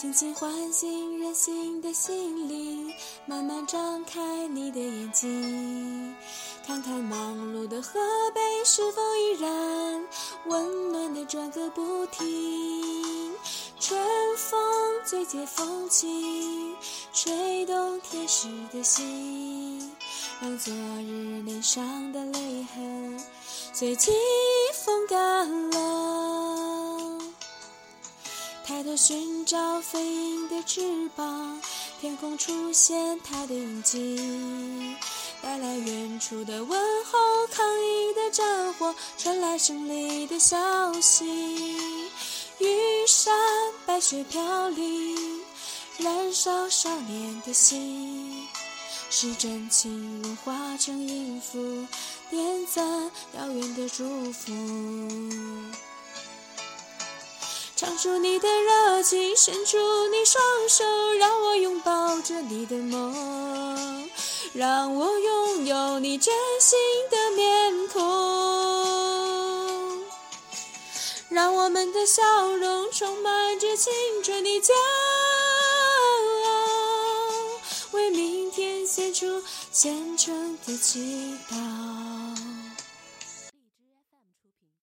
轻轻唤醒任性的心灵，慢慢张开你的眼睛，看看忙碌的河北是否依然温暖的转个不停。春风最解风情，吹动天使的心，让昨日脸上的泪痕随季风干了。寻找飞鹰的翅膀，天空出现它的影迹，带来远处的问候，抗议的战火，传来胜利的消息。玉山白雪飘零，燃烧少年的心，是真情融化成音符，点赞遥远的祝福。唱出你的热情，伸出你双手，让我拥抱着你的梦，让我拥有你真心的面孔，让我们的笑容充满着青春的骄傲，为明天献出虔诚的祈祷。